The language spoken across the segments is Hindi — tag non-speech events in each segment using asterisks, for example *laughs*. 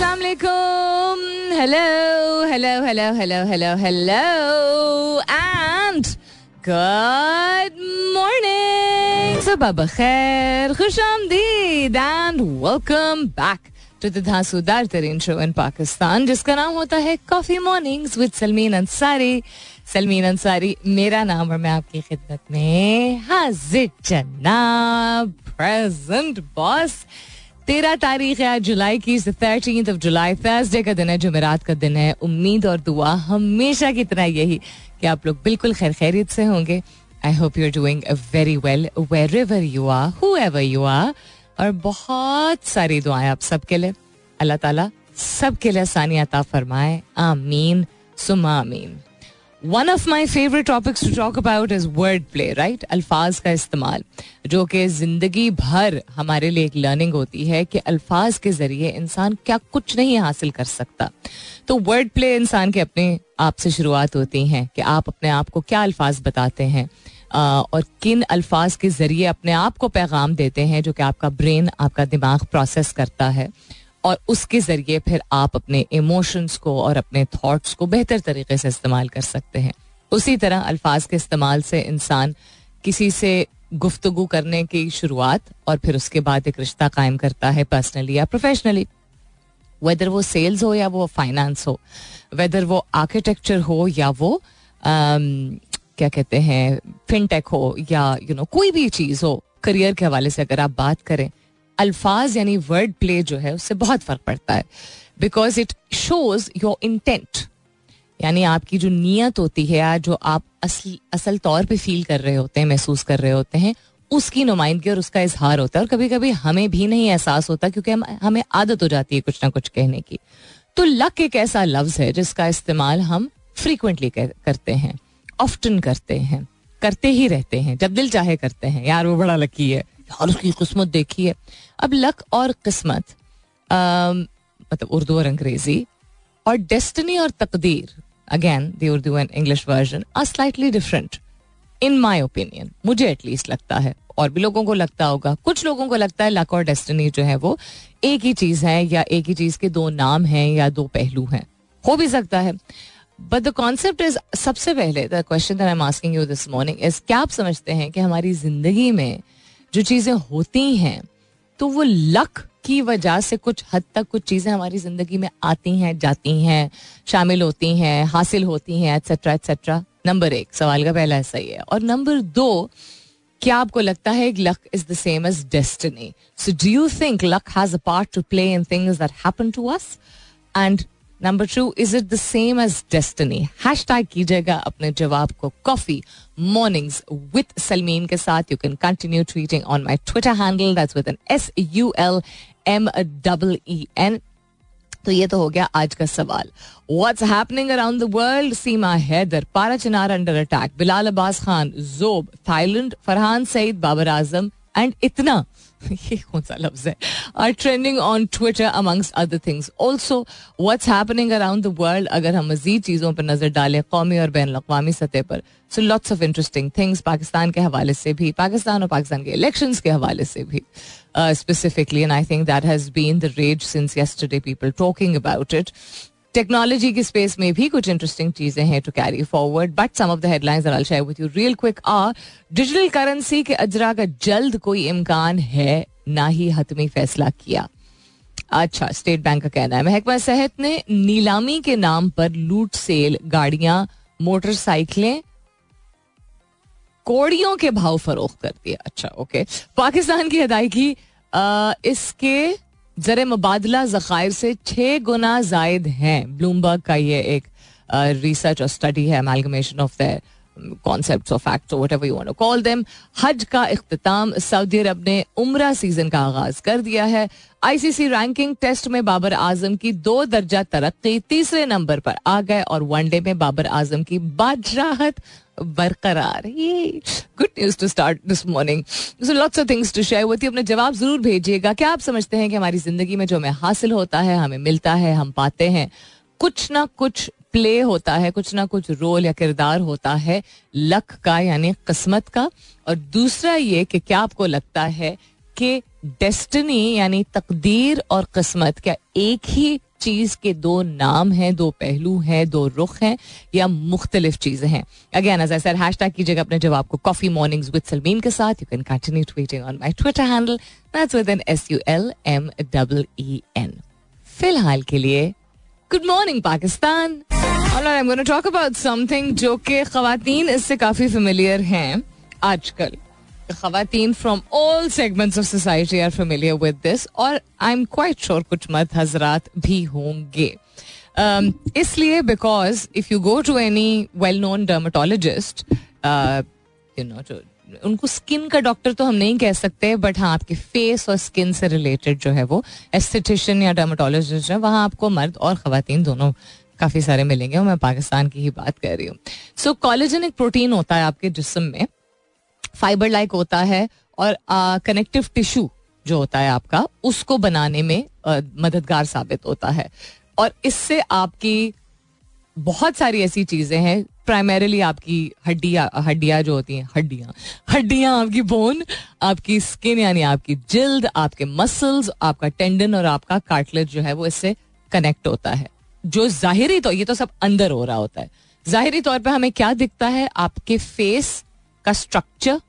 वालेकुम hello hello hello hello hello hello and good morning सुबह बखैर खुश आमदीद and welcome back to the धांसूदार तरीन शो इन पाकिस्तान जिसका नाम होता है coffee mornings with Salmeen Ansari Salmeen Ansari मेरा नाम और मैं आपकी खिदमत में हाजिर जनाब प्रेजेंट बॉस तेरह तारीख है, आज जुलाई की थर्टीन ऑफ़ जुलाई थर्सडे का दिन है जुमेरात का दिन है। उम्मीद और दुआ हमेशा की तरह यही कि आप लोग बिल्कुल खैर खैरियत से होंगे। I hope you are doing very well wherever you are whoever you are और बहुत सारी दुआएँ आप सबके लिए। अल्लाह ताला सबके लिए आसानी अता फरमाए। आमीन। सुमा आमीन। One of my favourite topics to talk about is word play right अल्फाज का इस्तेमाल जो कि ज़िंदगी भर हमारे लिए एक लर्निंग होती है कि अल्फाज के ज़रिए इंसान क्या कुछ नहीं हासिल कर सकता तो वर्ड प्ले इंसान के अपने आप से शुरुआत होती हैं कि आप अपने आप को क्या अल्फाज बताते हैं और किन अल्फाज के ज़रिए अपने आप को पैगाम देते हैं जो कि आपका ब्रेन आपका दिमाग प्रोसेस करता है और उसके ज़रिए फिर आप अपने इमोशंस को और अपने थॉट्स को बेहतर तरीके से इस्तेमाल कर सकते हैं। उसी तरह अल्फाज के इस्तेमाल से इंसान किसी से गुफ्तगु करने की शुरुआत और फिर उसके बाद एक रिश्ता कायम करता है पर्सनली या प्रोफेशनली वेदर वो सेल्स हो या वो फाइनेंस हो वेदर वो आर्किटेक्चर हो या वो um, क्या कहते हैं फिनटेक हो या यू you नो know, कोई भी चीज़ हो करियर के हवाले से अगर आप बात करें अल्फाज यानी वर्ड प्ले जो है, उससे बहुत फ़र्क पड़ता है। Because it shows your intent यानी आपकी जो नीयत होती है या जो आप असल असल तौर पे फील कर रहे होते हैं, महसूस कर रहे होते हैं, उसकी नुमाइंदगी और उसका इजहार होता है। और कभी कभी हमें भी नहीं एहसास होता क्योंकि हम, हमें आदत हो जाती है कुछ ना कुछ कहने की। तो लक एक ऐसा लफ्ज है जिसका इस्तेमाल हम फ्रीक्वेंटली करते हैं ऑफ्टन करते हैं, करते ही रहते हैं, जब दिल चाहे करते हैं। यार वो बड़ा लकी है। और उसकी किस्मत देखी है। अब लक और किस्मत मतलब उर्दू और अंग्रेज़ी और डेस्टिनी और तकदीर again the Urdu and English version are slightly different in my opinion मुझे एटलीस्ट लगता है, और भी लोगों को लगता होगा। कुछ लोगों को लगता है लक और डेस्टिनी जो है वो एक ही चीज़ है, या एक ही चीज़ के दो नाम हैं, या दो पहलू हैं। हो भी सकता है। बट द कॉन्सेप्ट इज़ सबसे पहले the question I am asking you this morning is क्या आप समझते हैं कि हमारी ज़िंदगी में जो चीज़ें होती हैं तो वो लक की वजह से कुछ हद तक कुछ चीज़ें हमारी ज़िंदगी में आती हैं, जाती हैं, शामिल होती हैं, हासिल होती हैं एटसेट्रा एटसेट्रा नंबर एक, सवाल का पहला ऐसा ही है। और नंबर दो, क्या आपको लगता है luck is the same as destiny so do you think luck has a part to play in things that happen to us and number two is it the same as destiny hash tag कीजिएगा अपने जवाब को कॉफ़ी मॉर्निंग्स विद सलमीन के साथ you can continue tweeting on my Twitter handle that's with N S U L M double E N तो ये तो हो गया आज का सवाल। What's happening around the world Seema Haider, Parachinar under attack Bilal Abbas Khan, Zhob, Thailand, Farhan Saeed, Babar Azam and इतना। *laughs* ये कौन सा लफ्ज है? Are trending on Twitter amongst other things also what's happening around the world अगर हम मजीद चीज़ों पर नज़र डालें, कौमी और बैन अवी सतह पर। So lots of interesting things Pakistan के हवाले से भी, पाकिस्तान और पाकिस्तान के इलेक्शन के हवाले से भी specifically and I think that has been the rage since yesterday people talking about it technology की स्पेस में भी कुछ इंटरेस्टिंग चीज़ें हैं to carry forward but some of the headlines are share with you real quick a digital currency के अजरा का जल्द कोई इम्कान है, ना ही हतमी फैसला किया। अच्छा स्टेट बैंक का कहना है, महकमा सेहत ने नीलामी के नाम पर लूट सेल, गाड़ियाँ, मोटरसाइकिलें, कोड़ियों के भाव फरोख्त कर दिया। अच्छा ओके पाकिस्तान की अदायगी इसके जर मुबादला जखायर से छः गुना जायद हैं। ब्लूमबर्ग का ये एक रिसर्च और स्टडी है amalgamation of the concept of fact whatever you want call them हज का इख्तिताम सऊदी अरब ने उम्र सीज़न का आगाज़ कर दिया है आईसीसी रैंकिंग टेस्ट में बाबर आज़म की दो दर्जा तरक्की तीसरे नंबर पर आ गए और वनडे में बाबर आज़म की बादशाहत बरकरार good news to start this morning so lots of things to share होती अपने जवाब ज़रूर भेजिएगा क्या आप समझते हैं कि हमारी ज़िंदगी में जो हमें हासिल होता है हमें मिलता है हम पाते हैं कुछ ना कुछ प्ले होता है, कुछ ना कुछ रोल या किरदार होता है लक का यानी किस्मत का। और दूसरा ये कि क्या आपको लगता है कि डेस्टिनी यानी तकदीर और किस्मत क्या एक ही चीज़ के दो नाम हैं, दो पहलू हैं, दो रुख हैं या मुख्तलिफ़ चीज़ें हैं? Again as sir hash tag कीजिएगा अपने जवाब को कॉफ़ी मॉर्निंग्स विद सलमीन के साथ। You can continue tweeting on my Twitter handle that's with N S U L M double E N फ़िलहाल के लिए good morning Pakistan talk about something जो कि खातन इससे काफ़ी फेमिलियर हैं आजकल। खातन from all segments of society are familiar with this और आई एम क्वाइट श्योर कुछ मत हजरात भी होंगे। Um, इसलिए because if you go to any well known dermatologist you know उनको स्किन का डॉक्टर तो हम नहीं कह सकते बट हाँ आपके फेस और स्किन से रिलेटेड जो है वो एस्थेटिशियन या डर्माटोलॉजिस्ट है, वहाँ आपको मर्द और खातन दोनों काफ़ी सारे मिलेंगे और मैं पाकिस्तान की ही बात कर रही हूँ। सो कॉलेजन एक प्रोटीन होता है आपके जिसम में फाइबर लाइक होता है और कनेक्टिव टिश्यू जो होता है आपका, उसको बनाने में मददगार साबित होता है। और इससे आपकी बहुत सारी ऐसी चीज़ें हैं प्राइमरीली आपकी हड्डियाँ हड्डियाँ जो होती हैं, हड्डियाँ हड्डियाँ आपकी बोन आपकी स्किन यानी आपकी जिल्द, आपके मसल्स आपका टेंडन और आपका कार्टलेज जो है वो इससे कनेक्ट होता है। जो जाहिरी तो ये तो सब अंदर हो रहा होता है। जाहिरी तौर पे हमें क्या दिखता है? आपके फेस का स्ट्रक्चर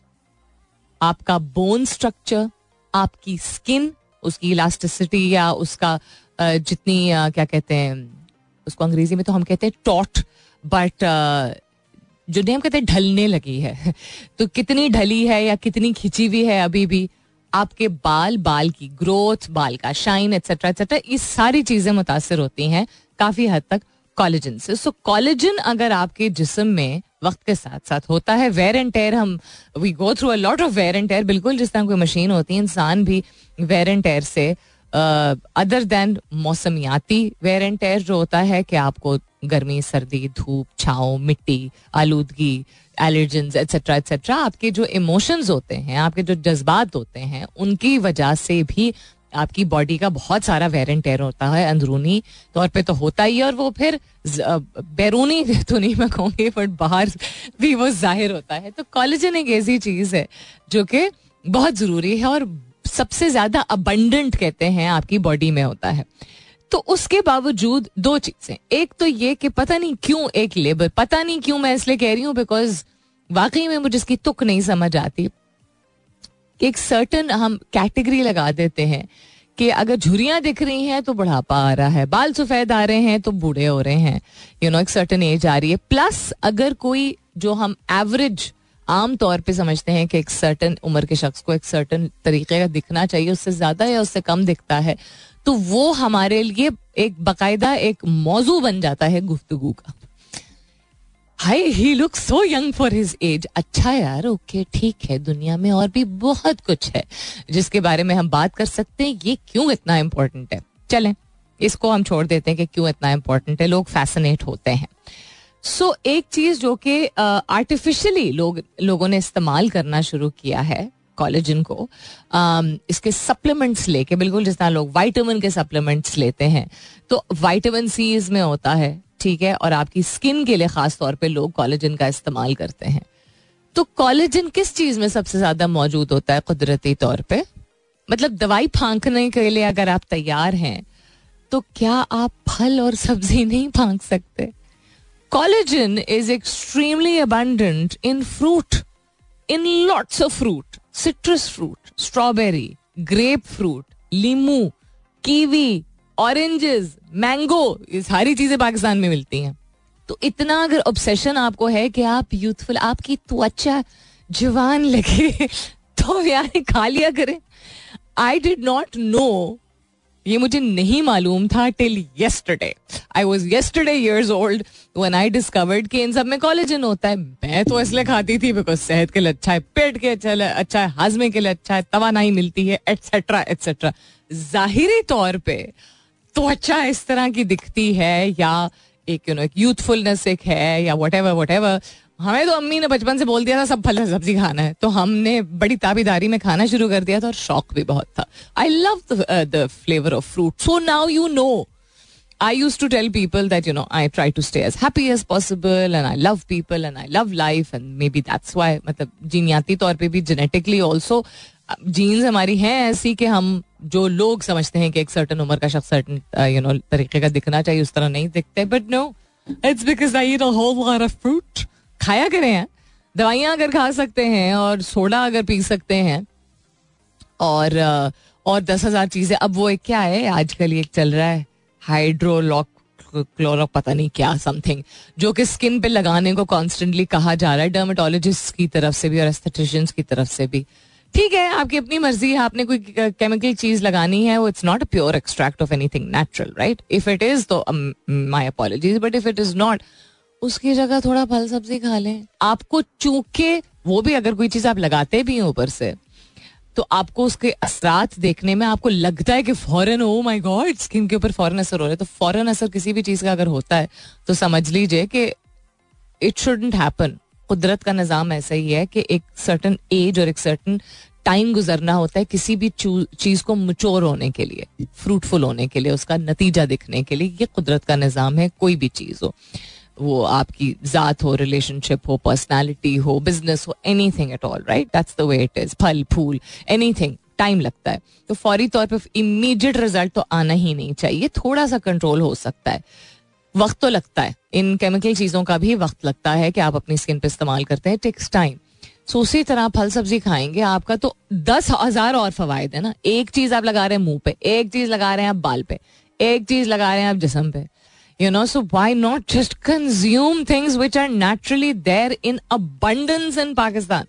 आपका बोन स्ट्रक्चर आपकी स्किन उसकी इलास्टिसिटी या उसका जितनी क्या कहते हैं उसको अंग्रेज़ी में तो हम कहते हैं टॉट बट जो हम कहते हैं ढलने लगी है। *laughs* तो कितनी ढली है या कितनी खिंची हुई है अभी भी? आपके बाल बाल की ग्रोथ, बाल का शाइन एक्सेट्रा एक्सेट्रा ये सारी चीज़ें मुतासर होती हैं काफ़ी हद तक कॉलेजन से। सो कॉलेजन अगर आपके जिसम में वक्त के साथ साथ होता है वेयर एंड टेयर हम we go through a lot of wear and tear बिल्कुल जिस तरह कोई मशीन होती है, इंसान भी वेयर एंड टेयर से अदर देन मौसमियाती वेयर एंड टेयर जो होता है कि आपको गर्मी, सर्दी, धूप, छाँव, मिट्टी, आलूदगी एलर्जेंस एट्सेट्रा एट्सेट्रा आपके जो इमोशंस होते हैं, आपके जो जज्बात होते हैं, उनकी वजह से भी आपकी बॉडी का बहुत सारा वेरेंट टेयर होता है, अंदरूनी तौर पे तो होता ही है और वो फिर बैरूनी तो नहीं मैं कहूँगी बट बाहर भी वो ज़ाहिर होता है। तो कॉलेजन एक ऐसी चीज़ है जो कि बहुत ज़रूरी है और सबसे ज़्यादा अबंडेंट कहते हैं आपकी बॉडी में होता है। तो उसके बावजूद दो चीज़ें। एक तो ये कि पता नहीं क्यों एक लेबर पता नहीं क्यों मैं इसलिए कह रही हूँ बिकॉज़ वाकई में मुझे इसकी तुक नहीं समझ आती। एक सर्टन हम कैटेगरी लगा देते हैं कि अगर झुरियाँ दिख रही हैं तो बुढ़ापा आ रहा है बाल सफ़ेद आ रहे हैं तो बूढ़े हो रहे हैं। यू you नो know, एक सर्टन एज आ रही है। प्लस अगर कोई जो हम एवरेज आम तौर पे समझते हैं कि एक सर्टन उम्र के शख्स को एक सर्टन तरीके का दिखना चाहिए, उससे ज़्यादा या उससे कम दिखता है। तो वो हमारे लिए एक बाकायदा एक मौजू बन जाता है गुफ्तगु का। Hi he look so young for his age अच्छा यार ओके ठीक है, दुनिया में और भी बहुत कुछ है जिसके बारे में हम बात कर सकते हैं। ये क्यों इतना इम्पोर्टेंट है? चलें, इसको हम छोड़ देते हैं कि क्यों इतना इम्पोर्टेंट है। लोग फैसिनेट होते हैं। सो so, एक चीज़ जो कि आर्टिफिशियली लोग लोगों ने इस्तेमाल करना शुरू किया है कॉलेजन को um, इसके सप्लीमेंट्स लेके बिल्कुल जिस तरह लोग वाइटामिन के सप्लीमेंट्स लेते हैं तो वाइटामिन सी में होता है ठीक है और आपकी स्किन के लिए खास तौर पे लोग कॉलेजन का इस्तेमाल करते हैं। तो कॉलेजन किस चीज़ में सबसे ज़्यादा मौजूद होता है कुदरती तौर पे? मतलब दवाई फांकने के लिए अगर आप तैयार हैं तो क्या आप फल और सब्ज़ी नहीं फांक सकते? Collagen is extremely abundant in fruit in lots of fruit citrus fruit strawberry grapefruit लीमू kiwi oranges mango ये सारी चीज़ें पाकिस्तान में मिलती हैं। तो इतना अगर ऑब्सेशन आपको है कि आप यूथफुल आपकी त्वचा जवान लगे *laughs* तो यार खा लिया करें। आई डिड नॉट नो ये मुझे नहीं मालूम था till yesterday I was yesterday years old when I discovered कि इन सब में कॉलेजन होता है। मैं तो इसलिए खाती थी बिकॉज़ सेहत के लिए अच्छा है, पेट के अच्छा अच्छा है, हाजमे के लिए अच्छा है, तवा नहीं मिलती है एटसेट्रा एटसेट्रा जाहिरी तौर पे त्वचा इस तरह की दिखती है या एक यू नो एक यूथफुलनेस एक है या वट एवर वट एवर हमें तो अम्मी ने बचपन से बोल दिया था, सब फल सब्ज़ी खाना है। तो हमने बड़ी ताबीदारी में खाना शुरू कर दिया था और शौक भी बहुत था। I love the flavour of fruit so now you know I use to tell people that you know I try to stay as happy as possible and I love people and I love life and maybe that's why मतलब जीनियाती तौर पर भी जेनेटिकली ऑल्सो जीन्स हमारी हैं ऐसी कि हम जो लोग समझते हैं कि एक सर्टन उम्र का शख्स सर्टन यू नो तरीके का दिखना चाहिए, उस तरह नहीं दिखते but no it's because I eat a whole of fruit खाया करें, दवाइयाँ अगर खा सकते हैं और सोडा अगर पी सकते हैं, और और दस हज़ार चीज़ें। अब वो एक क्या है, आजकल एक चल रहा है हाइड्रोलॉक क्लोरो पता नहीं क्या समथिंग जो कि स्किन पे लगाने को कॉन्स्टेंटली कहा जा रहा है डर्माटोलॉजिस्ट की तरफ़ से भी और एस्थेटिशियंस की तरफ़ से भी। ठीक है, आपकी अपनी मर्ज़ी है, आपने कोई केमिकल चीज़ लगानी है, वो it's not a pure extract of anything natural right if it is तो my apologies but if it is not उसकी जगह थोड़ा फल सब्ज़ी खा लें। आपको चूँकि वो भी अगर कोई चीज़ आप लगाते भी हैं ऊपर से तो आपको उसके असरात देखने में आपको लगता है कि फॉरन ओ माय गॉड स्किन के ऊपर फॉरन असर हो रहा है। तो फॉरन असर किसी भी चीज़ का अगर होता है तो समझ लीजिए कि इट शुडेंट हैपन कुदरत का निज़ाम ऐसा ही है कि एक सर्टन एज और एक सर्टन टाइम गुजरना होता है किसी भी चीज़ को मचोर होने के लिए फ्रूटफुल होने के लिए, उसका नतीजा दिखने के लिए। ये कुदरत का निज़ाम है, कोई भी चीज़ हो। वो आपकी ज़ात हो रिलेशनशिप हो पर्सनैलिटी हो बिज़नेस हो anything at all right that's the way it is फल, फूल एनी थिंग टाइम लगता है। तो फौरी तौर पर इमीडिएट रिज़ल्ट तो आना ही नहीं चाहिए। थोड़ा सा कंट्रोल हो सकता है। वक्त तो लगता है। इन केमिकल चीज़ों का भी वक्त लगता है कि आप अपनी स्किन पे इस्तेमाल करते हैं। टेक्स टाइम सो उसी तरह फल, सब्ज़ी खाएँगे, आपका तो दस हज़ार और फवायद है ना। एक चीज़ आप लगा रहे हैं मुँह पे, एक चीज़ लगा रहे हैं आप बाल पे, एक चीज़ लगा रहे हैं आप जिसम पे। You know so why not just consume things which are naturally there in abundance in Pakistan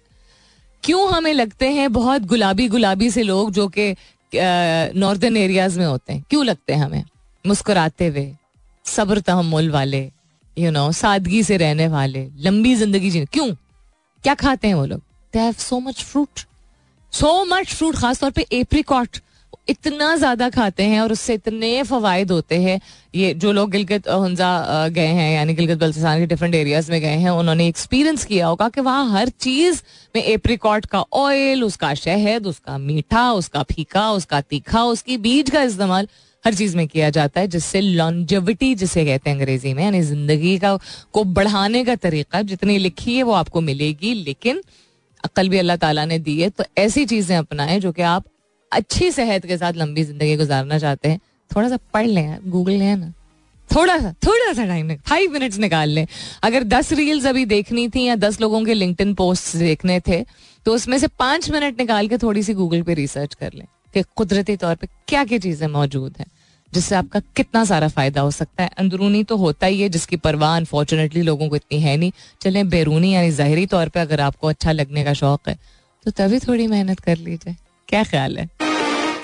क्यों हमें लगते हैं बहुत गुलाबी गुलाबी से लोग जो कि नॉर्दर्न एरियाज़ में होते हैं? क्यों लगते हैं हमें? मुस्कुराते हुए, सब्र तहमुल वाले यू नो सादगी से रहने वाले, लंबी ज़िंदगी जीने क्यों? क्या खाते हैं वो लोग? They have so much fruit so much fruit खासतौर पे एप्रिकॉट इतना ज़्यादा खाते हैं और उससे इतने फवायद होते हैं। ये जो लोग गिलगित हंजा गए हैं, यानी गिलगित बल्तिस्तान के डिफरेंट एरियाज़ में गए हैं, उन्होंने एक्सपीरियंस किया होगा कि वहाँ हर चीज़ में एप्रिकॉट का ऑयल उसका शहद, उसका मीठा, उसका फीका, उसका तीखा, उसकी बीज का इस्तेमाल हर चीज़ में किया जाता है, जिससे लॉन्जेविटी जिसे कहते हैं अंग्रेज़ी में, यानी ज़िंदगी का, को बढ़ाने का तरीका, जितनी लिखी है वो आपको मिलेगी। लेकिन अक्ल भी अल्लाह ताला ने दी है तो ऐसी चीज़ें अपनाएँ जो कि आप अच्छी सेहत के साथ लंबी ज़िंदगी गुजारना चाहते हैं। थोड़ा सा पढ़ लें गूगल लें ना। थोड़ा सा थोड़ा सा टाइम फाइव मिनट्स निकाल लें। अगर दस रील्स अभी देखनी थी या दस लोगों के लिंक्डइन पोस्ट देखने थे तो उसमें से पाँच मिनट निकाल के थोड़ी सी गूगल पे रिसर्च कर लें कि कुदरती तौर पे क्या क्या चीज़ें मौजूद हैं, जिससे आपका कितना सारा फ़ायदा हो सकता है। अंदरूनी तो होता ही है, जिसकी परवाह अनफॉर्चुनेटली लोगों को इतनी है नहीं। चले, बैरूनी यानी जाहरी तौर पर अगर आपको अच्छा लगने का शौक है तो तभी थोड़ी मेहनत कर लीजिए। क्या ख्याल है?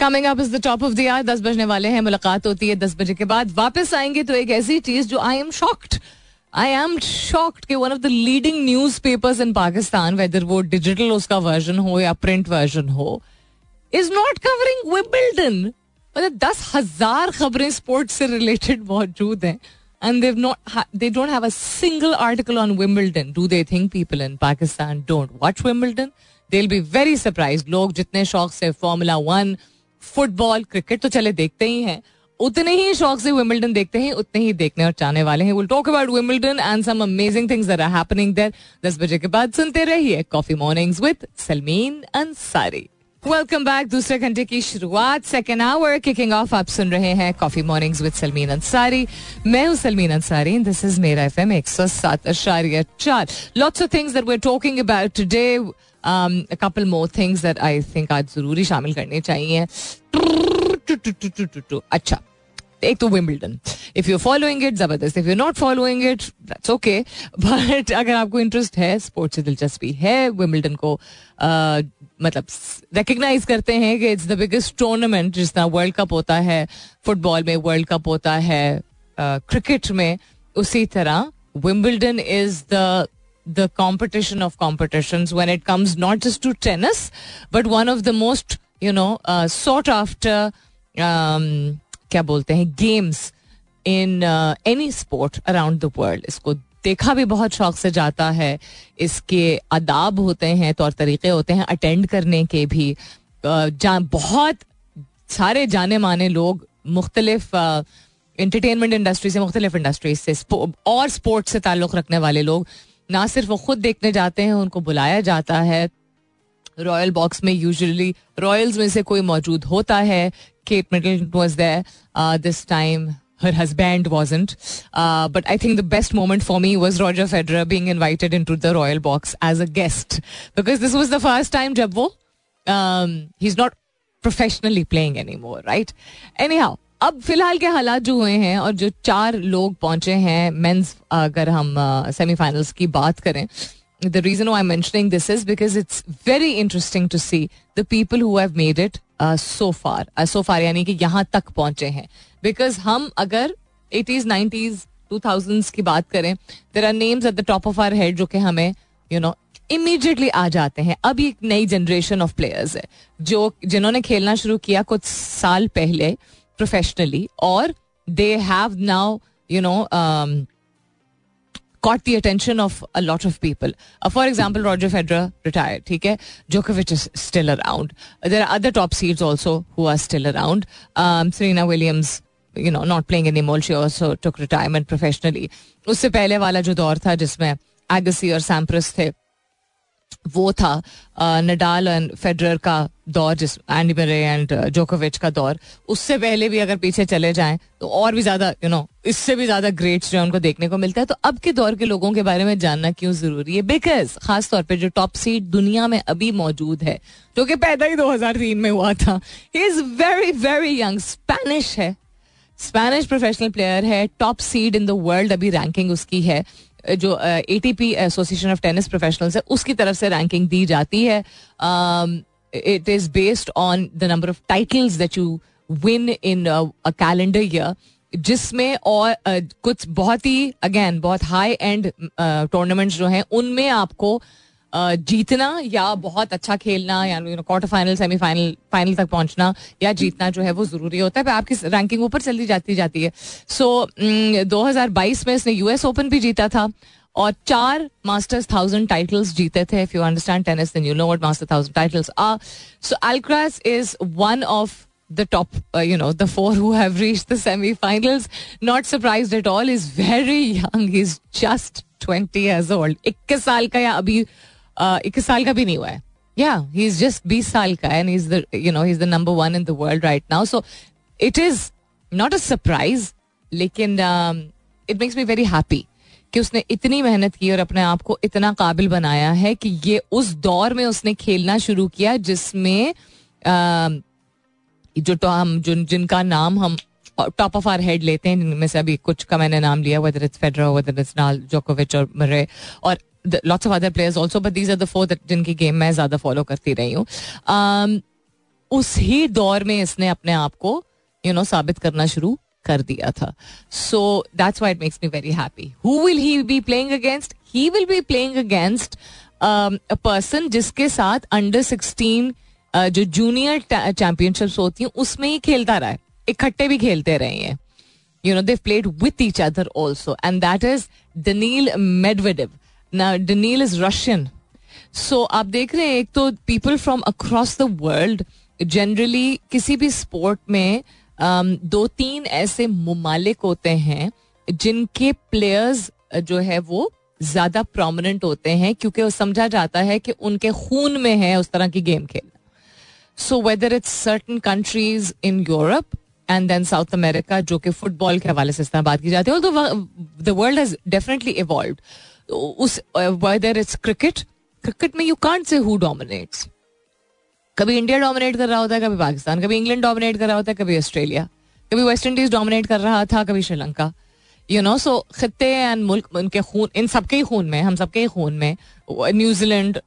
Coming up is the top of the year दस बजने वाले हैं, मुलाकात होती है दस बजे के बाद। वापस आएँगे तो एक ऐसी चीज़ जो I am shocked I am shocked कि one of the leading newspapers in Pakistan whether वो डिजिटल उसका वर्जन हो या प्रिंट वर्जन हो इज़ नॉट कवरिंग विबिल्डन मतलब दस हज़ार खबरें स्पोर्ट्स से रिलेटेड मौजूद हैं। And they've not ha- they don't have a single article on Wimbledon. Do they think people in Pakistan don't watch Wimbledon? They'll be very surprise लोग जितने शौक से फॉर्मूला वन फुटबॉल क्रिकेट तो चले देखते ही हैं। उतने ही शौक से विमिल्टन देखते हैं, उतने ही देखने और चाहने वाले हैं। Will talk about Wimbledon and some amazing things are happening there 10 बजे के बाद सुनते रहिए coffee mornings with Salmeen Ansari welcome back दूसरे घंटे की शुरुआत. सेकेंड आवर किकिंग ऑफ़ आप सुन रहे हैं coffee morning with Salmeen Ansari मैं हूँ सलमीन अंसारी दिस इज़ मेरा एफ़ एम एक सौ सात अशारिया चार. Lots of things that we talking about today couple more things that I think आज ज़रूरी शामिल करने चाहिए. अच्छा. एक तो Wimbledon if you following it ज़बरदस्त if you not following it that's okay but अगर आपको इंटरेस्ट है स्पोर्ट्स से दिलचस्पी है विम्बल्डन को uh, मतलब रिकग्नाइज करते हैं कि इट्स द बिगेस्ट टूर्नामेंट जिस तरह वर्ल्ड कप होता है फुटबॉल में वर्ल्ड कप होता है क्रिकेट uh, में उसी तरह Wimbledon is the the competition of competitions when it comes not just to tennis but one of the most you know uh, sought after um, क्या बोलते हैं games in any sport around the world इसको देखा भी बहुत शौक से जाता है। इसके आदाब होते हैं तौर तरीके होते हैं अटेंड करने के भी। Uh, बहुत सारे जाने माने लोग मुख्तलिफ़ इंटरटेनमेंट इंडस्ट्री से मुख्तलिफ़ इंडस्ट्रीज़ से और स्पोर्ट्स से ताल्लुक़ रखने वाले लोग ना सिर्फ़ वो खुद देखने जाते हैं उनको बुलाया जाता है। रॉयल बॉक्स में यूजुअली रॉयल्स में से कोई मौजूद होता है। Kate Middleton was there this time her husband wasn't. Uh, but I think the best moment for me was Roger Federer being invited into the royal box as a guest because this was the first time जब वो um, he's not professionally playing anymore, right? Anyhow, अब फ़िलहाल के हालात जो हुए हैं और जो चार लोग पहुँचे हैं मेंस अगर हम सेमीफाइनल्स uh, की बात करें the reason why I'm mentioning this is because it's very interesting to see the people who have made it uh, so far. Uh, so far यानी कि यहाँ तक पहुँचे हैं बिकॉज़ हम अगर एटीज नाइन्टीज टू थाउज़ेंड की बात करें there are names at the top of our head जो कि हमें यू नो इमीडिएटली आ जाते हैं अभी एक नई जनरेशन ऑफ़ प्लेयर्स है जो जिन्होंने खेलना शुरू किया कुछ साल पहले प्रोफेशनली और they have now you know caught the attention of a lot of people. Uh, for example, Roger Federer retired. Okay, Djokovic is still around. There are other top seeds also who are still around. Um, Serena Williams, you know, not playing anymore. She also took retirement professionally. उससे पहले वाला जो दौर था जिसमें एगसी और सैम्प्रस थे वो था नडाल एंड फेडरर का दौर, जिस एंडी मरे एंड जोकोविच का दौर, उससे पहले भी अगर पीछे चले जाएँ तो और भी ज़्यादा यू नो इससे भी ज़्यादा ग्रेट्स जो है उनको देखने को मिलता है। तो अब के दौर के लोगों के बारे में जानना क्यों ज़रूरी है? बिकॉज़ खास तौर पर जो टॉप सीट दुनिया में अभी मौजूद है, जो कि पैदा ही 2003 में हुआ था is very very young Spanish है। स्पेनिश प्रोफेशनल प्लेयर है top seed in the world अभी रैंकिंग उसकी है। जो A T P association of tennis professionals है, उसकी तरफ़ से रैंकिंग दी जाती है। It is based on the number of titles that you win in a calendar year जिसमें और कुछ बहुत ही अगेन बहुत हाई एंड टूर्नामेंट्स जो हैं, उनमें आपको जीतना या बहुत अच्छा खेलना या you know quarter final semifinal final तक पहुँचना या जीतना जो है वो ज़रूरी होता है पर आपकी रैंकिंग ऊपर चलती जाती जाती है सो so, 2022 में इसने यूएस ओपन भी जीता था और चार मास्टर्स थाउज़ेंड टाइटल्स जीते थे if you understand tennis you know what master thousand titles are so Alcaraz is one of the top, uh, you know, the four who have reached the semi-finals. Not surprised at all. He's very young. He's just 20 years old. इक्कीस साल का या अभी इक्कीस साल का भी नहीं हुआ है। या ही इज़ जस्ट बीस साल का and is the you know is the number one in the world right now so it is not a surprise लेकिन it makes me very happy कि उसने इतनी मेहनत की और अपने आप को इतना काबिल बनाया है कि ये उस दौर में उसने खेलना शुरू किया जिसमें जो तो हम, जिन, जिनका नाम हम टॉप ऑफ़ आर हेड लेते हैं, जिनमें से अभी कुछ का मैंने नाम लिया whether it's Federer whether it's Nadal जोकोविच और मरे और lots of other players also but these are the four जिनकी गेम मैं ज़्यादा फॉलो करती रही हूँ। Um, उस ही दौर में इसने अपने आप को यू नो साबित करना शुरू कर दिया था। So that's why it makes me very happy who will he be playing against he will be playing against person जिसके साथ अंडर सिक्सटीन uh, जो जूनियर चैंपियनशिप्स होती हैं उसमें ही खेलता रहा है। इकट्ठे भी खेलते रहे हैं। You know they played with each other also and that is Daniil Medvedev ना डनील इज़ रशियन सो आप देख रहे हैं एक तो people from across the world generally किसी भी स्पोर्ट में um, दो तीन ऐसे ममालिक होते हैं जिनके प्लेयर्स जो है वो ज़्यादा प्रोमिनेंट होते हैं क्योंकि समझा जाता है कि उनके खून में है उस तरह की गेम खेलना। So whether it's certain countries in Europe and then South America जो कि फुटबॉल के हवाले से इस तरह बात की जाती है the world has definitely evolve उस वेदर इट्स क्रिकेट क्रिकेट में you can't say who dominates कभी इंडिया डोमिनेट कर रहा होता है, कभी पाकिस्तान कभी इंग्लैंड डोमिनेट कर रहा होता है, कभी ऑस्ट्रेलिया कभी वेस्ट इंडीज डोमिनेट कर रहा था, कभी श्रीलंका यू नो सो खत्ते एंड मुल्क, उनके खून, इन सबके ही खून में, हम सबके ही खून में New Zealand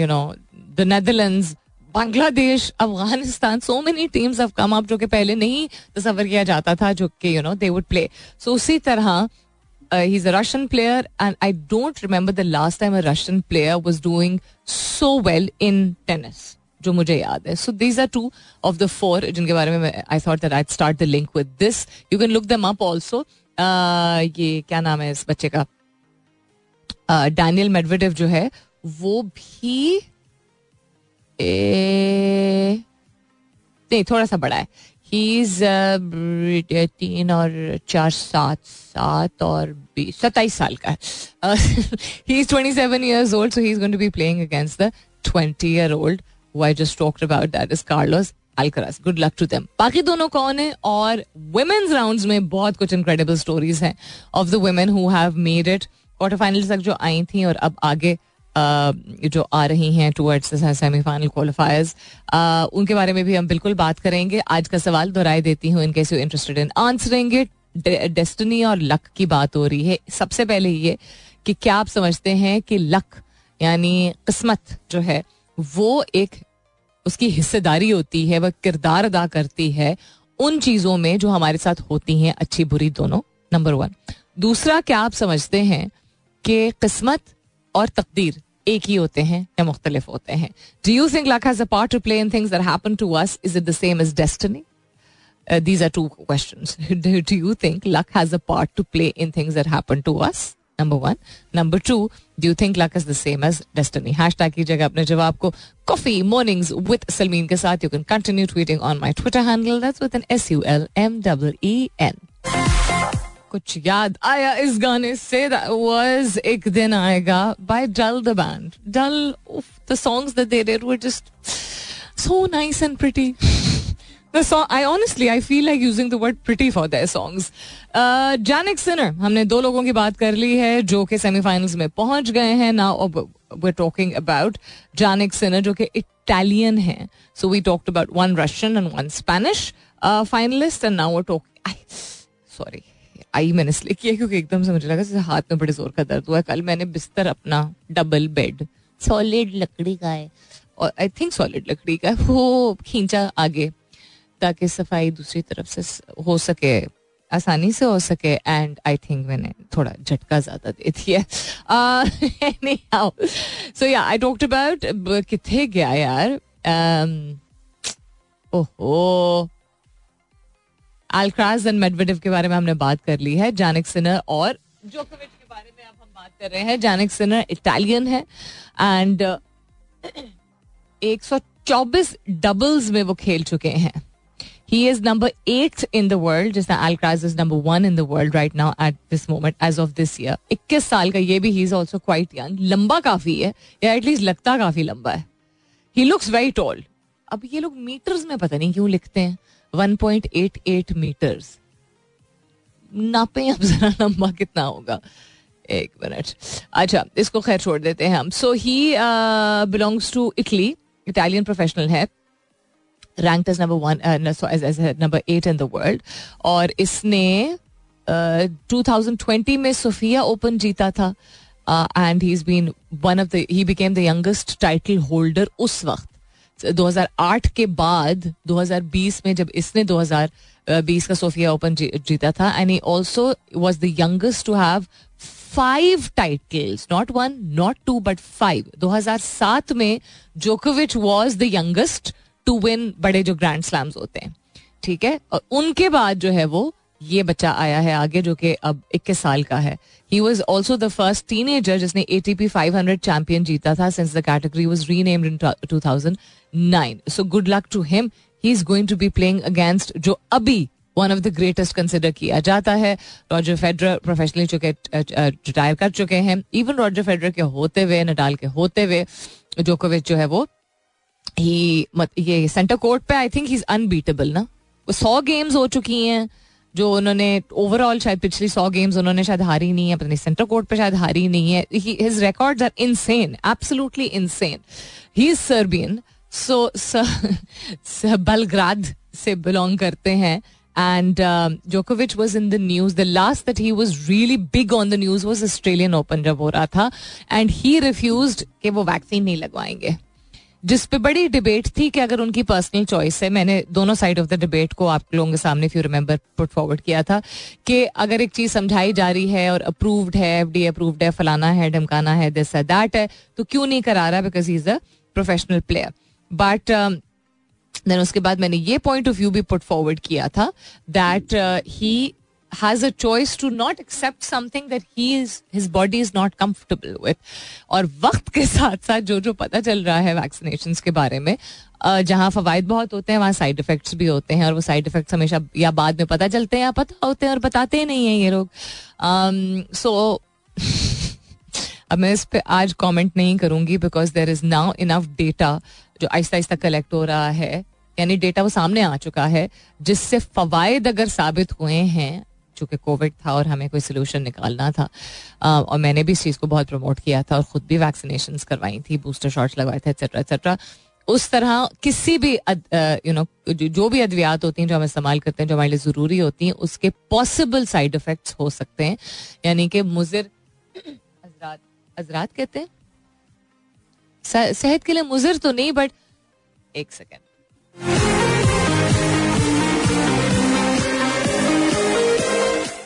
you know the Netherlands Bangladesh Afghanistan so many teams of come up जो कि पहले नहीं तस्वर किया जाता था, जो कि you know they would play so उसी तरह he's a Russian player, and I don't remember the last time a Russian player was doing so well in tennis. जो मुझे याद है. So these are two of the four जिनके बारे में I thought that I start the link with this you can look them up also ये क्या नाम है इस बच्चे का? डैनियल uh, मेडवेडेव जो है वो भी नहीं थोड़ा सा बड़ा है. ही इज़ तीन और चार सात सात और बीस सत्ताईस साल का है। He is twenty seven years old so he is going to be playing against the twenty year old I just talked about that is Carlos Alcaraz. Good luck to them बाकी दोनों कौन है? और वुमेन्स राउंड्स में बहुत कुछ इनक्रेडिबल स्टोरीज हैं of the women who have made it quarter final तक जो आई थी और अब आगे जो आ रही हैं टूवर्ड्स सेमीफाइनल क्वालिफायर्स उनके बारे में भी हम बिल्कुल बात करेंगे। आज का सवाल दोहराई देती हूँ in case you interested in आंसरेंगे destiny और लक की बात हो रही है। सबसे पहले ये कि क्या आप समझते हैं कि लक यानी किस्मत जो है, वो एक उसकी हिस्सेदारी होती है, वह किरदार अदा करती है उन चीज़ों में जो हमारे साथ होती हैं अच्छी बुरी दोनों नंबर वन दूसरा, क्या आप समझते हैं कि किस्मत और तकदीर एक ही होते हैं या मुख्तलिफ़ होते हैं do you think luck has a part to play in things that happen to us is it the same as destiny are two questions. do, do you think luck has a part to play in things that happen to us? Number one. Number two, do you think luck is the same as destiny? Hashtag कीजिएगा अपने जवाब को coffee mornings with Salmeen के साथ. Can continue tweeting on my Twitter handle. That's with an S U L M W E N. कुछ याद आया इस गाने से? वाज एक दिन आएगा by dull the band dull the songs that they did were just so nice and Sinner हमने दो लोगों की बात कर ली है जो कि सेमीफाइनल्स में पहुँच गए हैं। ना टॉकिंग अबाउट जानिक सिनर जो कि इटालियन है। So we talked about one Russian and one Spanish finalist and now talk sorry I मैंने इसलिए किया क्योंकि एकदम से मुझे लगा हाथ में बड़े ज़ोर का दर्द हुआ कल मैंने बिस्तर अपना डबल बेड सॉलिड लकड़ी का है। और आई थिंक सॉलिड लकड़ी का वो खींचा आगे ताकि सफ़ाई दूसरी तरफ़ से हो सके आसानी से हो सके। एंड आई थिंक मैंने थोड़ा झटका ज़्यादा दे दिया। सो या आई टॉक्ट अबाउट कितने गया यार? Um, ओहो अल्क्राज एंड मेडवेडेव के बारे में हमने बात कर ली है जानिक सिनर और जोकोविच के बारे में अब हम बात कर रहे हैं। जानिक सिनर इटालियन है एंड एक सौ चौबीस डबल्स में वो खेल चुके हैं। He is number eight in the world जिसना Alcaraz is number one in the world right now at this moment age of this year इक्कीस साल का ये भी he is also quite young लंबा काफ़ी है, या एटलीस्ट लगता काफ़ी लंबा है। ही लुक्स वेरी टॉल अब ये लोग मीटर्स में पता नहीं क्यों लिखते हैं। 1.88 मीटर्स नापे अब जरा लंबा कितना होगा? एक मिनट अच्छा इसको खैर छोड़ देते हैं हम. So he. Belongs to Italy Italian professional है rank as number one number eight in the world और इसने uh, 2020 में सोफिया ओपन जीता था. And he is been one of the he became the youngest title holder उस वक्त. 2008 के बाद 2020 में जब इसने 2020 का सोफिया ओपन जीता था and he also was the youngest to have five titles not one not two but five 2007 में जोकोविच was the youngest to win बड़े जो ग्रैंड स्लैम्स होते हैं। ठीक है? और उनके बाद जो है वो ये बच्चा आया है आगे जो कि अब 21 साल का है। He was also the first teenager जिसने A T P five hundred champion जीता था since the category was renamed in two thousand nine so good luck to him he is going to be playing against जो अभी one of the greatest consider किया जाता है। रॉजर फेडरर प्रोफेशनली चुके रिटायर कर चुके हैं। इवन रॉजर फेडरर के होते हुए नडाल के होते हुए जोकोविच जो है वो ही ये सेंटर कोर्ट पे I think he is unbeatable ना सौ गेम्स हो चुकी हैं। जो उन्होंने ओवरऑल शायद पिछली सौ गेम्स उन्होंने शायद हारी नहीं है अपने सेंटर कोर्ट पे शायद हारी नहीं है। His records are insane absolutely insane he is Serbian so Belgrade से बिलोंग करते हैं। एंड जोकोविच was in the news the last that he was really big on the news was Australian Open जब हो रहा था। एंड ही रिफ्यूज कि वो वैक्सीन नहीं लगवाएँगे। जिस पे बड़ी डिबेट थी कि अगर उनकी पर्सनल चॉइस है, मैंने दोनों साइड ऑफ़ द डिबेट को आप लोगों के सामने फ्यू रिमेंबर पुट फॉरवर्ड किया था कि अगर एक चीज़ समझाई जा रही है और अप्रूव्ड है एफ़ डी अप्रूव्ड है, फलाना है, ढमकाना है दिस है दैट है तो क्यों नहीं करा रहा because is a professional player but then उसके बाद मैंने ये पॉइंट ऑफ़ व्यू भी पुट फॉरवर्ड किया था that he has a choice to not accept something that he is, his body is not comfortable with. और वक्त के साथ साथ जो जो पता चल रहा है वैक्सीनेशन के बारे में जहाँ फवायद बहुत होते हैं, वहाँ साइड इफेक्ट्स भी होते हैं और वो साइड इफेक्ट्स हमेशा या बाद में पता चलते हैं या पता होते हैं और बताते नहीं है ये लोग। सो *laughs* अब मैं इस पर आज कमेंट नहीं करूँगी because there is now enough data जो आहिस्ता आहिस्ता कलेक्ट हो रहा है। यानी डेटा वो सामने आ चुका है, जिससे फवायद अगर साबित हुए हैं चूँकि कोविड था और हमें कोई सोल्यूशन निकालना था और मैंने भी इस चीज़ को बहुत प्रमोट किया था और ख़ुद भी वैक्सीनेशन करवाई थी बूस्टर शॉट्स लगवाए थे एक्सेट्रा एक्सेट्रा उस तरह किसी भी यू नो जो भी अद्वियात होती हैं, जो हम इस्तेमाल करते हैं, जो हमारे लिए ज़रूरी होती हैं, उसके पॉसिबल साइड इफ़ेक्ट्स हो सकते हैं। यानी कि मुजिर, हजरात कहते हैं? सेहत के लिए मुजिर तो नहीं बट एक सेकेंड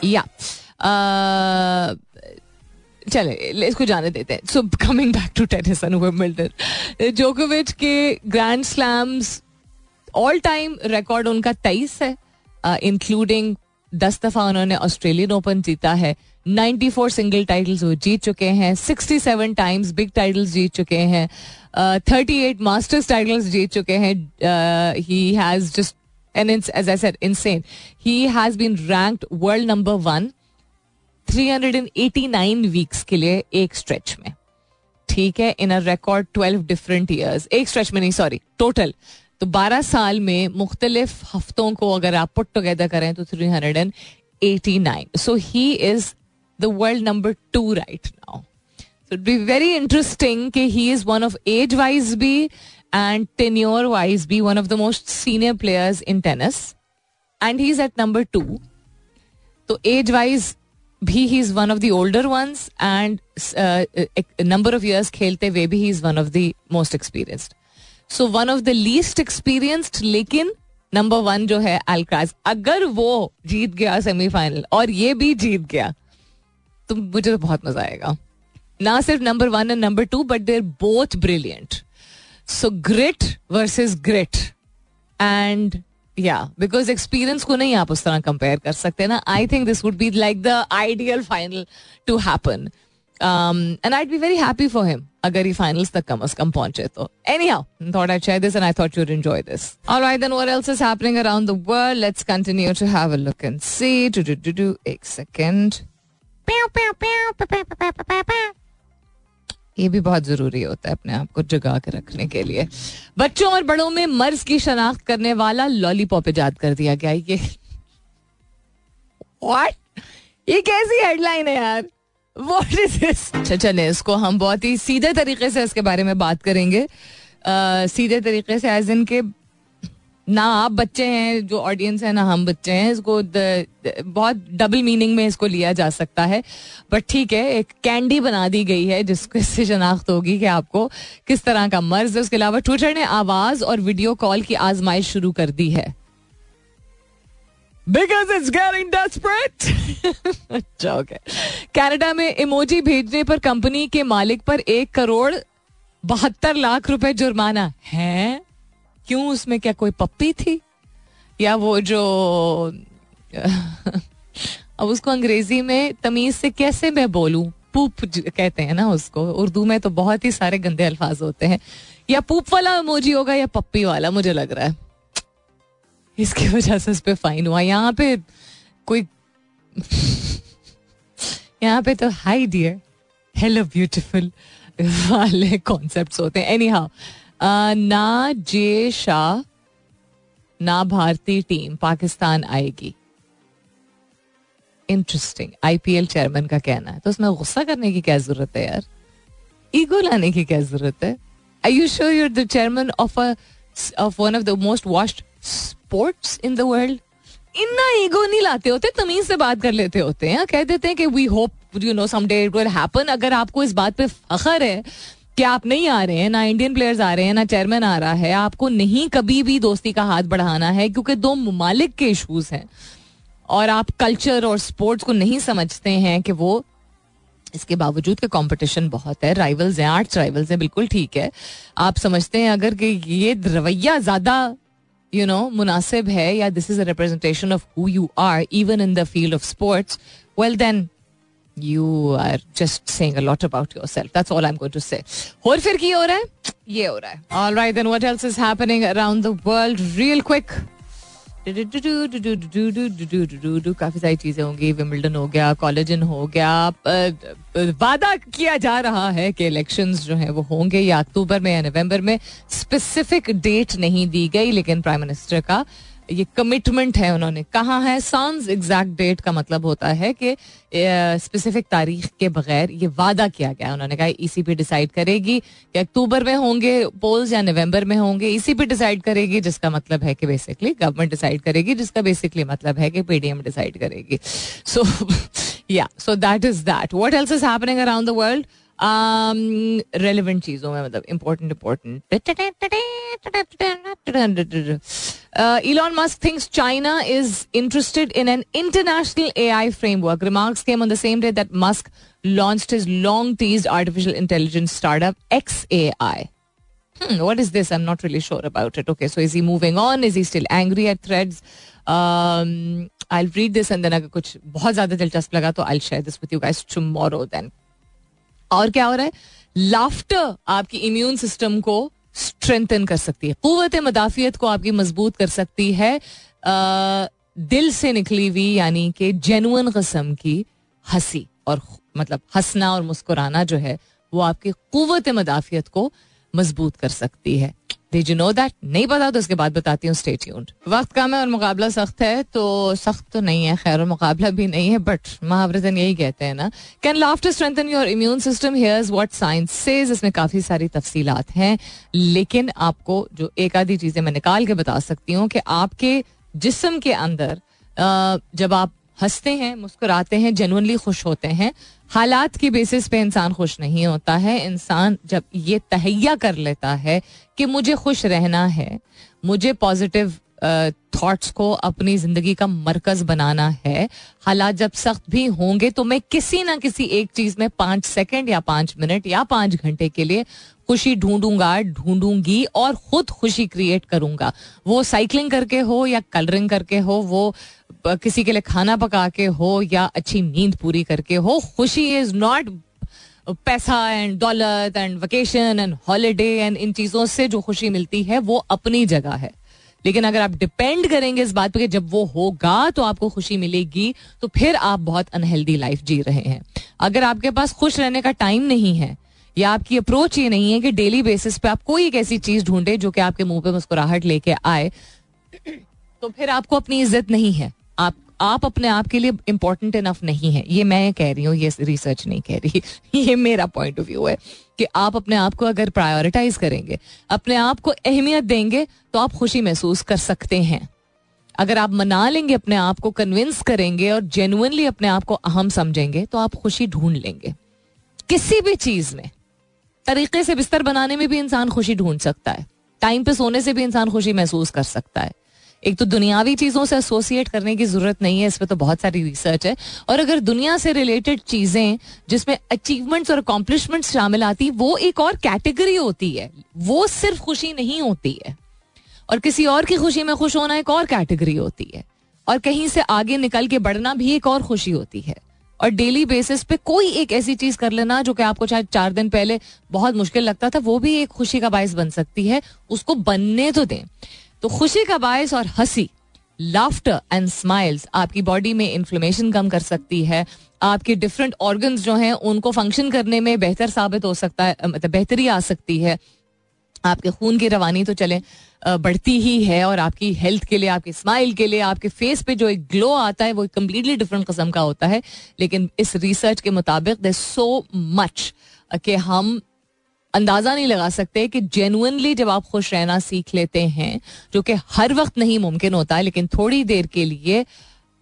या चले इसको जाने देते हैं। So coming back to tennis Wimbledon जोकोविच के grand slams all time record उनका तेईस है इंक्लूडिंग uh, दस दफ़ा उन्होंने ऑस्ट्रेलियन ओपन जीता है। 94 सिंगल टाइटल्स वो जीत चुके हैं। 67 टाइम्स बिग टाइटल्स जीत चुके हैं। थर्टी एट मास्टर्स टाइटल्स जीत चुके हैं। He has just and it's, as I said, insane. He has been ranked world number one 389 weeks के लिए एक स्ट्रेच में ठीक है in a record 12 different years एक स्ट्रेच में नहीं सॉरी टोटल तो 12 साल में मुख्तलिफ़ हफ्तों को अगर आप पुट टुगेदर करें तो 389 so he is the world number two right now So it'd be very interesting कि he is one of age wise भी and tenure wise be one of the most senior players in tennis and he is at number two तो एज वाइज भी he is one of the older ones and number of years खेलते हुए भी he is one of the most experienced so one of the least experienced लेकिन नंबर वन जो है अल्क्राज अगर वो जीत गया सेमीफाइनल और ये भी जीत गया तो मुझे तो बहुत मज़ा आएगा. ना सिर्फ़ number one and number two but there both brilliant so grit versus grit and या बिकॉज़ एक्सपीरियंस को नहीं आप उस तरह कंपेयर कर सकते ना I think this would be like the ideal final to happen and I be very happy for him अगर ये फाइनल्स तक कम अज कम पहुँचे तो anyhow thought I share this and I thought you enjoy this alright then what else is happening around the world let's continue to have a look and see to do do do एक सेकंड ये भी बहुत ज़रूरी होता है अपने आप को जगा के रखने के लिए। बच्चों और बड़ों में मर्ज की शनाख्त करने वाला लॉलीपॉप ईजाद कर दिया गया। ये व्हाट ये कैसी हेडलाइन है यार? व्हाट इज़ अच्छा चले इसको हम बहुत ही सीधे तरीके से इसके बारे में बात करेंगे। आ, सीधे तरीके से एज इन के ना आप बच्चे हैं जो ऑडियंस है ना हम बच्चे हैं इसको द, द, बहुत डबल मीनिंग में इसको लिया जा सकता है। बट ठीक है एक कैंडी बना दी गई है जिसको इससे शनाख्त होगी कि आपको किस तरह का मर्ज है। उसके अलावा ट्विटर ने आवाज़ और वीडियो कॉल की आजमाइश शुरू कर दी है। बिकॉज़ इट्स गेटिंग डेस्परेट अच्छा ओके कनाडा में इमोजी भेजने पर कंपनी के मालिक पर एक करोड़ बहत्तर लाख रुपए जुर्माना। है? क्यों उसमें क्या कोई पप्पी थी? या वो जो, अब उसको अंग्रेज़ी में तमीज से कैसे मैं बोलूँ? पूप कहते हैं ना उसको। उर्दू में तो बहुत ही सारे गंदे अल्फाज होते हैं। या पूप वाला इमोजी होगा या पप्पी वाला, मुझे लग रहा है। इसकी वजह से उस पर फाइन हुआ। यहाँ पे कोई, यहाँ पे तो हाई डियर हेलो ब्यूटिफुल वाले कॉन्सेप्ट होते हैं। एनी हाउ ना जे शाह, ना भारतीय टीम पाकिस्तान आएगी। इंटरेस्टिंग आईपीएल चेयरमैन का कहना है। तो उसमें गुस्सा करने की क्या ज़रूरत है यार? ईगो लाने की क्या ज़रूरत है? I you sure you're the chairman of of one of the most watched sports in the world इतना ईगो नहीं लाते होते, तमीज से बात कर लेते होते हैं। कह देते हैं कि we hope you know someday it will happen अगर आपको इस बात पे फखर है कि आप नहीं आ रहे हैं? ना इंडियन प्लेयर्स आ रहे हैं, ना चेयरमैन आ रहा है। आपको नहीं कभी भी दोस्ती का हाथ बढ़ाना है, क्योंकि दो ममालिक के इशूज हैं। और आप कल्चर और स्पोर्ट्स को नहीं समझते हैं कि वो इसके बावजूद के कंपटीशन बहुत है। राइवल्स हैं आर्ट्स राइवल्स हैं, बिल्कुल ठीक है। आप समझते हैं अगर कि ये रवैया ज़्यादा यू नो मुनासिब है, या this is a representation of who you are even in the field of sports well then you are just saying a lot about yourself that's all I am going to say और फिर की हो रहा है ये हो रहा है alright then what else is happening around the world real quick काफ़ी सारी चीज़ें होंगी विमिल्टन हो गया कॉलेजन हो गया वादा किया जा रहा है कि इलेक्शंस जो हैं वो होंगे या अक्टूबर में या नवंबर में स्पेसिफिक डेट नहीं दी गई लेकिन प्राइम मिनिस्टर का ये कमिटमेंट है उन्होंने। कहा है? सॉन्स एग्जैक्ट डेट का मतलब होता है कि स्पेसिफिक तारीख के बगैर ये वादा किया गया उन्होंने कहा ईसीपी डिसाइड करेगी कि अक्टूबर में होंगे पोल्स या नवंबर में होंगे। ईसीपी डिसाइड करेगी, जिसका मतलब है कि बेसिकली गवर्नमेंट डिसाइड करेगी, जिसका बेसिकली मतलब है कि पीडीएम डिसाइड करेगी. सो या so that is that what else is happening around the world relevant चीजों में मतलब important important Elon Musk thinks China is interested in an international AI framework. Remarks came on the same day that Musk launched his long teased artificial intelligence startup XAI. Hmm, what is this? I'm not really sure about it. Okay, so is he moving on? Is he still angry at threads? Um, I'll read this and then अगर कुछ बहुत ज्यादा दिलचस्प लगा तो I'll share this with you guys tomorrow then. और क्या हो रहा है? लाफ्टर आपकी इम्यून सिस्टम को स्ट्रेंथन कर सकती है। कुत मदाफियत को आपकी मज़बूत कर सकती है। आ, दिल से निकली हुई यानी कि जेनुअन कस्म की हँसी और मतलब हंसना और मुस्कुराना जो है वो आपकी कुत मदाफियत को मज़बूत कर सकती है। Did you know that? नहीं पता तो उसके बाद बताती हूँ स्टे ट्यून्ड वक्त कम है और मुकाबला सख्त है तो सख्त तो नहीं है, खैर, और मुकाबला भी नहीं है बट महावरतन यही कहते हैं ना can laughter strengthen your immune system here what science says इसमें काफ़ी सारी तफसीलात हैं, लेकिन आपको जो एक आधी चीज़ें मैं निकाल के बता सकती हूँ कि आपके जिसम के अंदर जब आप हँसते हैं, मुस्कुराते हैं जेनुअनली खुश होते हैं। हालात की बेसिस पे इंसान खुश नहीं होता है। इंसान जब ये तहैया कर लेता है कि मुझे खुश रहना है, मुझे पॉजिटिव थॉट्स को अपनी ज़िंदगी का मरकज बनाना है, हालात जब सख्त भी होंगे तो मैं किसी ना किसी एक चीज़ में पाँच सेकंड या पाँच मिनट या पाँच घंटे के लिए खुशी ढूंढूँगा, ढूंढूँगी और खुद खुशी क्रिएट करूँगा। वो साइकिलिंग करके हो या कलरिंग करके हो, वो किसी के लिए खाना पका के हो या अच्छी नींद पूरी करके हो, खुशी इज़ नॉट पैसा एंड दौलत and vacation and holiday and इन चीज़ों से जो खुशी मिलती है, वो अपनी जगह है। लेकिन अगर आप डिपेंड करेंगे इस बात पर जब वो होगा तो आपको खुशी मिलेगी तो फिर आप बहुत अनहेल्दी लाइफ जी रहे हैं। अगर आपके पास खुश रहने का टाइम नहीं है या आपकी अप्रोच ये नहीं है कि डेली बेसिस पे आप कोई एक ऐसी चीज़ ढूंढे जो कि आपके मुँह पे मुस्कुराहट लेके आए। तो फिर आपको अपनी इज़्ज़त नहीं है। आप आप अपने आप के लिए इंपॉर्टेंट इनफ नहीं है। ये मैं कह रही हूँ, ये रिसर्च नहीं कह रही। *laughs* ये मेरा पॉइंट ऑफ़ व्यू है कि आप अपने आप को अगर प्रायोरिटाइज करेंगे, अपने आप को अहमियत देंगे तो आप खुशी महसूस कर सकते हैं। अगर आप मना लेंगे, अपने आप को कन्विंस करेंगे और जेनुअनली अपने आप को अहम समझेंगे तो आप खुशी ढूंढ लेंगे। किसी भी चीज़ में तरीके से बिस्तर बनाने में भी इंसान खुशी ढूंढ सकता है। टाइम पे सोने से भी इंसान खुशी महसूस कर सकता है। एक तो दुनियावी चीज़ों से एसोसिएट करने की ज़रूरत नहीं है, इस पर तो बहुत सारी रिसर्च है। और अगर दुनिया से रिलेटेड चीज़ें जिसमें अचीवमेंट्स और अकॉम्प्लिशमेंट्स शामिल आती, वो एक और कैटेगरी होती है। वो सिर्फ़ खुशी नहीं होती है। और किसी और की खुशी में खुश होना एक और कैटेगरी होती है। और कहीं से आगे निकल के बढ़ना भी एक और खुशी होती है। और डेली बेसिस पे कोई एक ऐसी चीज़ कर लेना जो कि आपको शायद चार दिन पहले बहुत मुश्किल लगता था, वो भी एक खुशी का बायस बन सकती है। उसको बनने तो दें। तो खुशी का बायस और हँसी लाफ्टर एंड स्माइल्स आपकी बॉडी में इन्फ्लेमेशन कम कर सकती है। आपके डिफरेंट ऑर्गन्स जो हैं, उनको फ़ंक्शन करने में बेहतर साबित हो सकता है मतलब बेहतरी आ सकती है। आपके खून की रवानी तो चले। बढ़ती ही है और आपकी हेल्थ के लिए, आपकी स्माइल के लिए, आपके फेस पे जो एक ग्लो आता है, वो कम्प्लीटली डिफरेंट कस्म का होता है। लेकिन इस रिसर्च के मुताबिक दे सो मच कि हम अंदाज़ा नहीं लगा सकते कि जेनुअनली जब आप खुश रहना सीख लेते हैं, जो कि हर वक्त नहीं मुमकिन होता है, लेकिन थोड़ी देर के लिए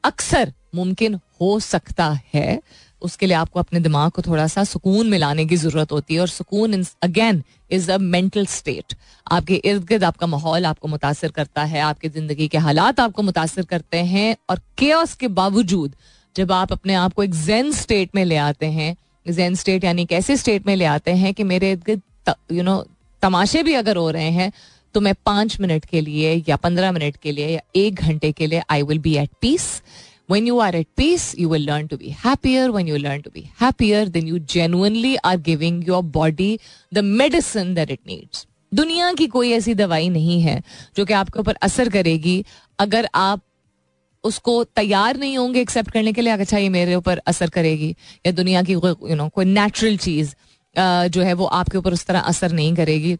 अक्सर मुमकिन हो सकता है उसके लिए आपको अपने दिमाग को थोड़ा सा सुकून मिलाने की ज़रूरत होती है और सुकून again is a mental state आपके इर्द गिर्द आपका माहौल आपको मुतासर करता है, आपकी ज़िंदगी के हालात आपको मुतासर करते हैं और केयस के बावजूद जब आप अपने आप को एक जेन स्टेट में ले आते हैं जेन स्टेट यानी एक ऐसे स्टेट में ले आते हैं कि मेरे इर्द गिर्द यू नो तमाशे भी अगर हो रहे हैं तो मैं पाँच मिनट के लिए या पंद्रह मिनट के लिए या एक घंटे के लिए I will be at peace when you are at peace you will learn to be happier when you learn to be happier then you genuinely are giving your body the medicine that it needs दुनिया की कोई ऐसी दवाई नहीं है जो कि आपके ऊपर असर करेगी अगर आप उसको तैयार नहीं होंगे एक्सेप्ट करने के लिए अच्छा ये मेरे ऊपर असर करेगी या दुनिया की यू नो कोई नेचुरल चीज़ जो है वो आपके ऊपर उस तरह असर नहीं करेगी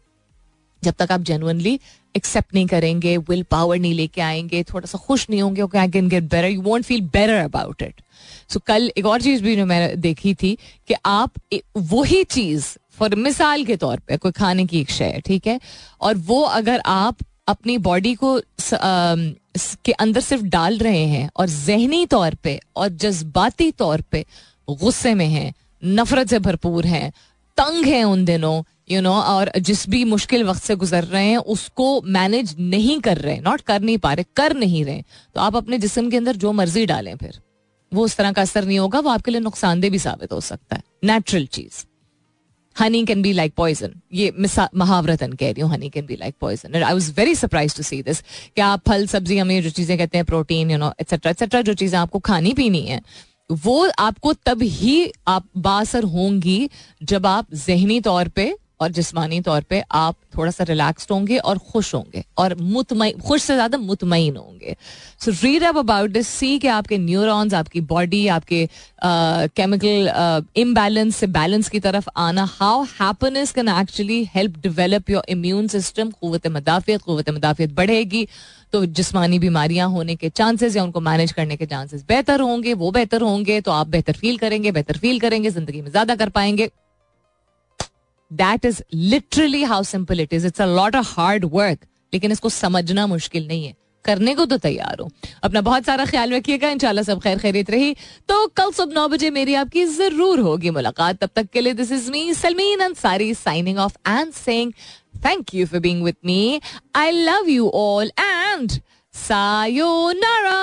जब तक आप जेनुअनली एक्सेप्ट नहीं करेंगे विल पावर नहीं लेके आएँगे थोड़ा सा खुश नहीं होंगे I can get better you won't feel better about it so कल एक और चीज़ भी मैंने देखी थी कि आप वही चीज़ फॉर मिसाल के तौर पे कोई खाने की एक शय ठीक है? और वो अगर आप अपनी बॉडी को स, आ, के अंदर सिर्फ़ डाल रहे हैं और जहनी तौर पे और जज्बाती तौर पे गुस्से में हैं नफरत से भरपूर हैं तंग हैं उन दिनों यू नो और जिस भी मुश्किल वक्त से गुजर रहे हैं, उसको मैनेज नहीं कर रहे नॉट कर नहीं पा रहे, कर नहीं रहे तो आप अपने जिसम के अंदर जो मर्ज़ी डालें फिर। वो उस तरह का असर नहीं होगा, वो आपके लिए नुकसानदेह भी साबित हो सकता है। Natural cheese honey can be like poison ये महावरतन कह रही हूँ honey can be like poison I was very surprise to see this कि आप फल, सब्ज़ी, हमें जो चीज़ें कहते हैं protein you know etcetera etcetera जो चीज़ें आपको खानी पीनी है, वो आपको तब ही आप बासर होंगी जब आप जहनी तौर पे और जिसमानी तौर पे आप थोड़ा सा रिलैक्सड होंगे और खुश होंगे और मुतमईन खुश से ज़्यादा मुतमिन होंगे। So read up about this see कि आपके न्यूरॉन्स आपकी बॉडी आपके केमिकल इम्बैलेंस से बैलेंस की तरफ़ आना how happiness can actually help develop your immune system कुत मदाफियत कुत मदाफियत बढ़ेगी। तो जिसमानी बीमारियाँ होने के चांसेस या उनको मैनेज करने के चांसेस बेहतर होंगे, वो बेहतर होंगे तो आप बेहतर फील करेंगे, बेहतर फील करेंगे, ज़िंदगी में ज़्यादा कर पाएँगे। That is literally how simple it is it's a lot of hard work लेकिन इसको समझना मुश्किल नहीं है। करने को तो तैयार हो। अपना बहुत सारा ख्याल रखिएगा। इंशाल्लाह सब खैर खैरित रही। तो कल सुबह नौ बजे मेरी आपकी ज़रूर होगी मुलाकात। तब तक के लिए this is me Salmeen Ansari signing off and saying thank you for being with me I love you all and sayonara